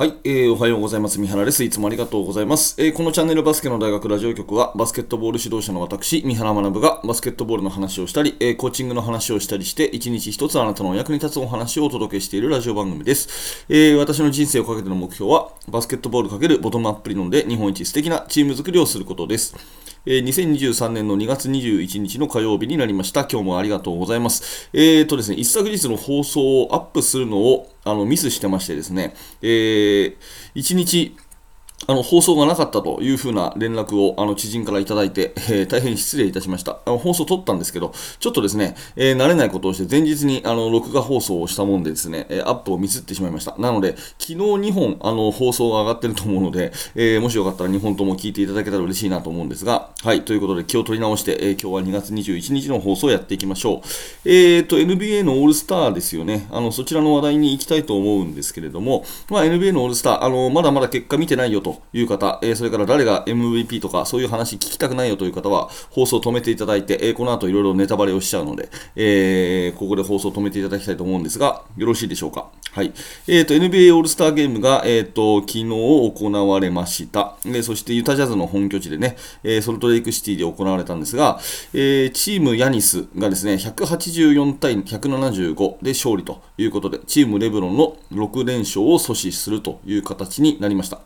はい、えー、おはようございます。三原です。いつもありがとうございます。えー、このチャンネルバスケの大学ラジオ局は、バスケットボール指導者の私、三原学がバスケットボールの話をしたり、えー、コーチングの話をしたりして、一日一つあなたのお役に立つお話をお届けしているラジオ番組です。えー、私の人生をかけての目標は、バスケットボールかけるボトムアップ理論で日本一素敵なチーム作りをすることです。えー、2023年の2月21日の火曜日になりました。今日もありがとうございます。えーとですね、一昨日の放送をアップするのをあのミスしてましてですね、えー、1日あの放送がなかったというふうな連絡をあの知人からいただいて、えー、大変失礼いたしました。あの放送撮ったんですけど、ちょっとですね、えー、慣れないことをして前日にあの録画放送をしたもんでですね、えアップをミスってしまいました。なので、昨日2本あの放送が上がってると思うので、えー、もしよかったら2本とも聞いていただけたら嬉しいなと思うんですが、はい、ということで気を取り直して、え今日は2月21日の放送をやっていきましょう。えーと、NBA のオールスターですよね。あの、そちらの話題に行きたいと思うんですけれども、まあ、NBA のオールスター、あの、まだまだ結果見てないよとという方、えー、それから誰が MVP とかそういう話聞きたくないよという方は放送を止めていただいて、えー、この後いろいろネタバレをしちゃうので、えー、ここで放送を止めていただきたいと思うんですが、よろしいでしょうか？はい。えっ、ー、と、NBA オールスターゲームが、えっ、ー、と、昨日行われました。で、そしてユタジャズの本拠地でね、えー、ソルトレイクシティで行われたんですが、えー、チームヤニスがですね、184対175で勝利ということで、チームレブロンの6連勝を阻止するという形になりました。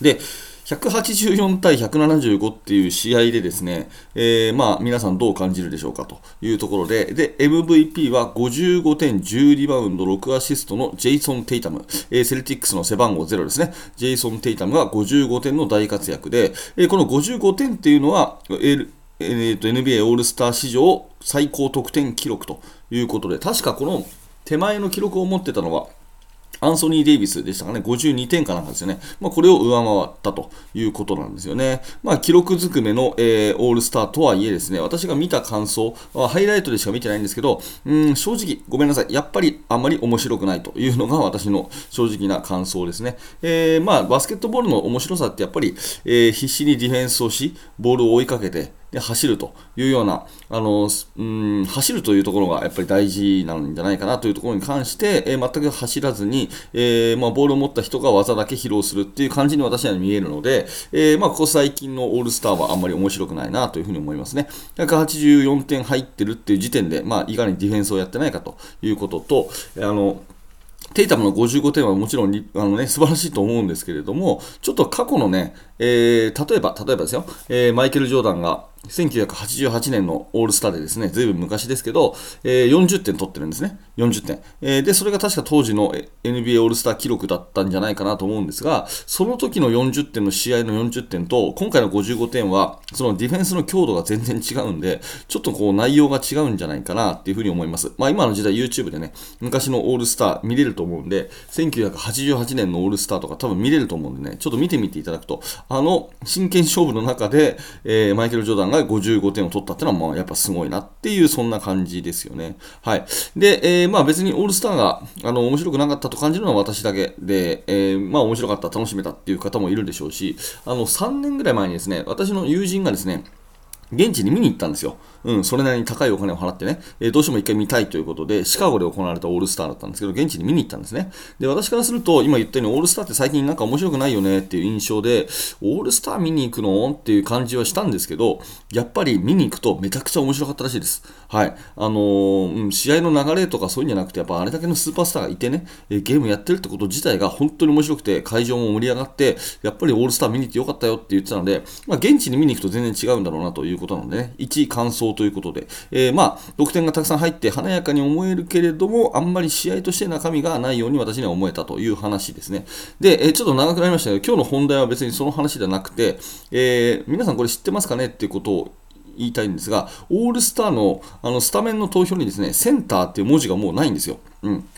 で、184対175っていう試合でですね、えー、まあ皆さんどう感じるでしょうかというところで、で、MVP は55点10リバウンド6アシストのジェイソン・テイタム、えー、セルティックスの背番号0ですね、ジェイソン・テイタムが55点の大活躍で、えー、この55点っていうのは、えーえー、と NBA オールスター史上最高得点記録ということで、確かこの手前の記録を持ってたのは、アンソニー・デイビスでしたかね、52点かなんかですよね。まあ、これを上回ったということなんですよね。まあ、記録ずくめの、えー、オールスターとはいえですね、私が見た感想、ハイライトでしか見てないんですけど、うん、正直、ごめんなさい。やっぱりあんまり面白くないというのが私の正直な感想ですね。えー、まあ、バスケットボールの面白さってやっぱり、えー、必死にディフェンスをし、ボールを追いかけて、で走るというようなあのうん走るというところがやっぱり大事なんじゃないかなというところに関して、えー、全く走らずに、えー、まあ、ボールを持った人が技だけ披露するっていう感じに私には見えるので、えー、まあ、ここ最近のオールスターはあんまり面白くないなというふうに思いますね。184点入ってるっていう時点で、まあ、いかにディフェンスをやってないかということと、あのテイタムの55点はもちろんあの、ね、素晴らしいと思うんですけれども、ちょっと過去のね、えー、例えば、例えばですよ、えー、マイケル・ジョーダンが1988年のオールスターでですね、ずいぶん昔ですけど、えー、40点取ってるんですね。40点、えー、で、それが確か当時の NBA オールスター記録だったんじゃないかなと思うんですが、その時の40点の試合の40点と、今回の55点は、そのディフェンスの強度が全然違うんで、ちょっとこう内容が違うんじゃないかなっていうふうに思います。まあ今の時代 YouTube でね、昔のオールスター見れると思うんで、1988年のオールスターとか多分見れると思うんでね、ちょっと見てみていただくと、あの真剣勝負の中で、えー、マイケル・ジョーダンが55点を取ったっていうのは、まあやっぱすごいなっていう、そんな感じですよね。はい。で、えー、まあ別にオールスターがあの面白くなかったと感じるのは私だけで、えー、まあ面白かった、楽しめたっていう方もいるでしょうし、あの3年ぐらい前にですね、私の友人がですね、現地に見に行ったんですよ。うん、それなりに高いお金を払ってね、えー、どうしても一回見たいということで、シカゴで行われたオールスターだったんですけど、現地に見に行ったんですね。で、私からすると、今言ったように、オールスターって最近なんか面白くないよねっていう印象で、オールスター見に行くの？っていう感じはしたんですけど、やっぱり見に行くとめちゃくちゃ面白かったらしいです。はい。あのー、うん、試合の流れとかそういうんじゃなくて、やっぱあれだけのスーパースターがいてね、え、ゲームやってるってこと自体が本当に面白くて、会場も盛り上がって、やっぱりオールスター見に行ってよかったよって言ってたので、まあ、現地に見に行くと全然違うんだろうなということなのでね、1感想ということで、えー、まあ、得点がたくさん入って華やかに思えるけれども、あんまり試合として中身がないように私には思えたという話ですね。で、えー、ちょっと長くなりましたけど、今日の本題は別にその話ではなくて、えー、皆さんこれ知ってますかねっていうことを言いたいんですが、オールスターのあのスタメンの投票にですね、センターっていう文字がもうないんですよ。うん。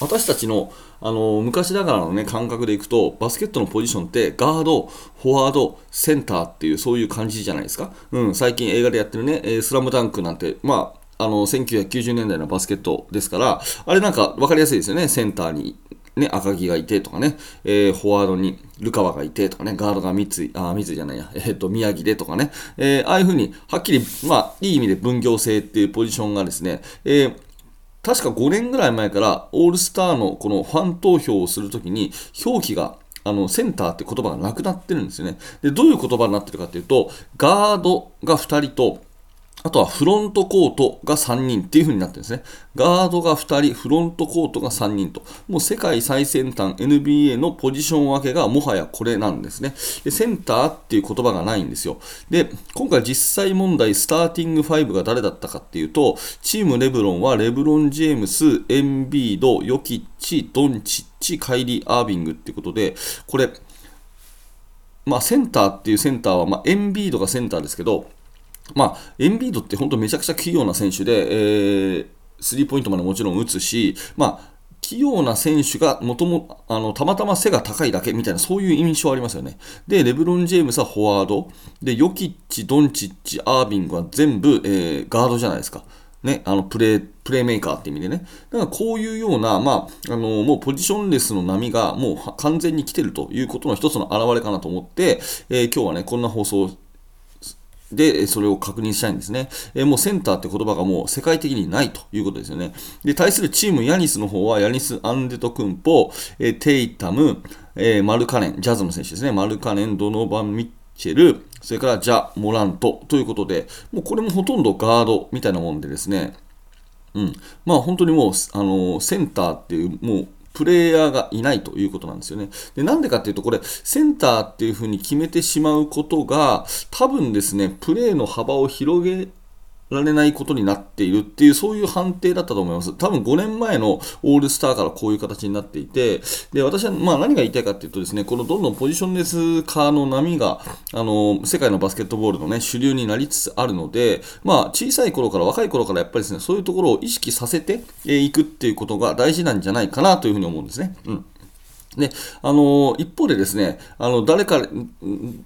私たちのあの昔ながらの、ね、感覚でいくとバスケットのポジションってガード、フォワード、センターっていうそういう感じじゃないですか、うん、最近映画でやってるね「スラムダンクなんて、まあ、あの1990年代のバスケットですからあれなんか分かりやすいですよね。センターにね、赤木がいてとかね、えー、フォワードにルカワがいてとかね、ガードが三井、あ、三井じゃないや、えっ、と、宮城でとかね、えー、ああいうふうに、はっきり、まあ、いい意味で分業制っていうポジションがですね、えー、確か5年ぐらい前からオールスターのこのファン投票をするときに表記があのセンターって言葉がなくなってるんですよね。で、どういう言葉になってるかっていうと、ガードが2人と、あとはフロントコートが3人っていう風になってるんですね。ガードが2人、フロントコートが3人と。もう世界最先端 NBA のポジション分けがもはやこれなんですね。で、センターっていう言葉がないんですよ。で、今回実際問題、スターティング5が誰だったかっていうと、チームレブロンはレブロン・ジェームス、エンビード、ヨキッチ、ドンチッチ、カイリー・アービングっていうことで、これ、まあ、センターっていうセンターは、まあ、エンビードがセンターですけど、まあ、エンビードって本当めちゃくちゃ器用な選手で、えー、スリーポイントまでもちろん打つし、まあ、器用な選手がもともあのたまたま背が高いだけみたいなそういう印象ありますよね。で、レブロン・ジェームスはフォワード、で、ヨキッチ、ドンチッチ、アービングは全部、えー、ガードじゃないですか。ね、あのプレープレーメーカーって意味でね。だからこういうような、まあ、あのもうポジションレスの波がもう完全に来てるということの一つの表れかなと思って、えー、今日はね、こんな放送で、それを確認したいんですね。え、もうセンターって言葉がもう世界的にないということですよね。で、対するチームヤニスの方は、ヤニス・アンデト・クンポ、え、テイタム、え、マルカネン、ジャズの選手ですね。マルカネン、ドノバン・ミッチェル、それからジャ・モラントということで、もうこれもほとんどガードみたいなもんでですね、うん、まあ本当にもう、あのセンターっていう、もうプレイヤーがいないということなんですよね。で、なんでかっていうと、これ、センターっていうふうに決めてしまうことが、多分ですね、プレーの幅を広げられないことになっているっていう、そういう判定だったと思います。多分5年前のオールスターからこういう形になっていて、で、私は、まあ何が言いたいかっていうとですね、このどんどんポジションレス化の波が、あの、世界のバスケットボールのね、主流になりつつあるので、まあ小さい頃から若い頃からやっぱりですね、そういうところを意識させていくっていうことが大事なんじゃないかなというふうに思うんですね。うん。で、あの、一方でですね、あの、誰か、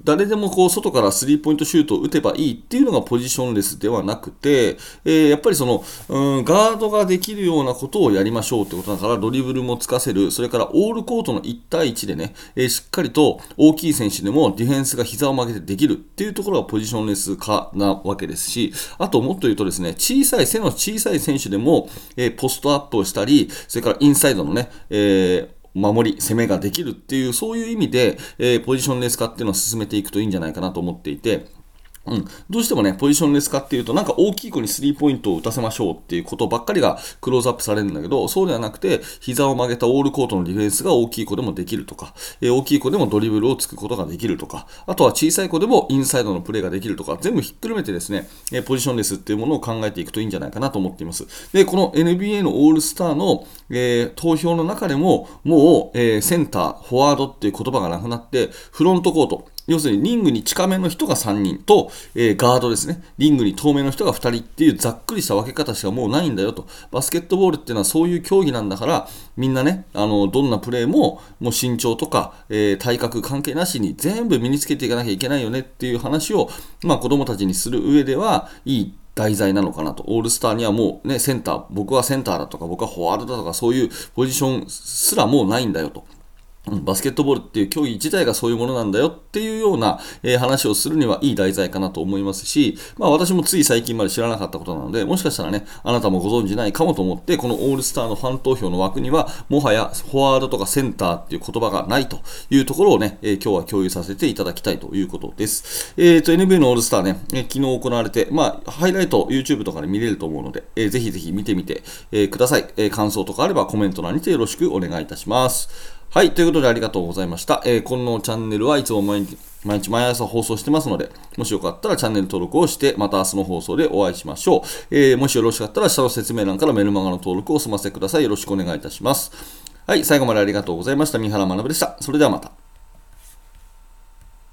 誰でもこう、外からスリーポイントシュートを打てばいいっていうのがポジションレスではなくて、えー、やっぱりその、うん、ガードができるようなことをやりましょうってことだから、ドリブルもつかせる、それからオールコートの1対1でね、えー、しっかりと大きい選手でもディフェンスが膝を曲げてできるっていうところがポジションレス化なわけですし、あともっと言うとですね、小さい、背の小さい選手でも、え、ポストアップをしたり、それからインサイドのね、えー守り、攻めができるっていう、そういう意味で、えー、ポジションレス化っていうのを進めていくといいんじゃないかなと思っていて、うん、どうしてもね、ポジションレス化っていうと、なんか大きい子にスリーポイントを打たせましょうっていうことばっかりがクローズアップされるんだけど、そうではなくて、膝を曲げたオールコートのディフェンスが大きい子でもできるとか、えー、大きい子でもドリブルをつくことができるとか、あとは小さい子でもインサイドのプレーができるとか、全部ひっくるめてですね、えー、ポジションレスっていうものを考えていくといいんじゃないかなと思っています。で、この NBA のオールスターの、えー、投票の中でも、もう、えセンター、フォワードっていう言葉がなくなって、フロントコート、要するにリングに近めの人が3人と、えー、ガードですね。リングに遠めの人が2人っていうざっくりした分け方しかもうないんだよと。バスケットボールっていうのはそういう競技なんだから、みんなね、あの、どんなプレーも、もう身長とか、えー、体格関係なしに全部身につけていかなきゃいけないよねっていう話を、まあ子供たちにする上では、いい題材なのかなと。オールスターにはもうね、センター、僕はセンターだとか、僕はフォワードだとか、そういうポジションすらもうないんだよと。バスケットボールっていう競技自体がそういうものなんだよっていうような、えー、話をするにはいい題材かなと思いますし、まあ私もつい最近まで知らなかったことなので、もしかしたらね、あなたもご存知ないかもと思って、このオールスターのファン投票の枠には、もはやフォワードとかセンターっていう言葉がないというところをね、えー、今日は共有させていただきたいということです。えっ、ー、と、NBA のオールスターね、えー、昨日行われて、まあ、ハイライト YouTube とかで見れると思うので、えー、ぜひぜひ見てみて、えください、え感想とかあればコメント欄にてよろしくお願いいたします。はい、ということでありがとうございました。えー、このチャンネルはいつも毎日毎日毎朝放送してますので、もしよかったらチャンネル登録をして、また明日の放送でお会いしましょう。えー、もしよろしかったら下の説明欄からメルマガの登録を済ませてください。よろしくお願いいたします。はい、最後までありがとうございました。三原学でした。それではまた。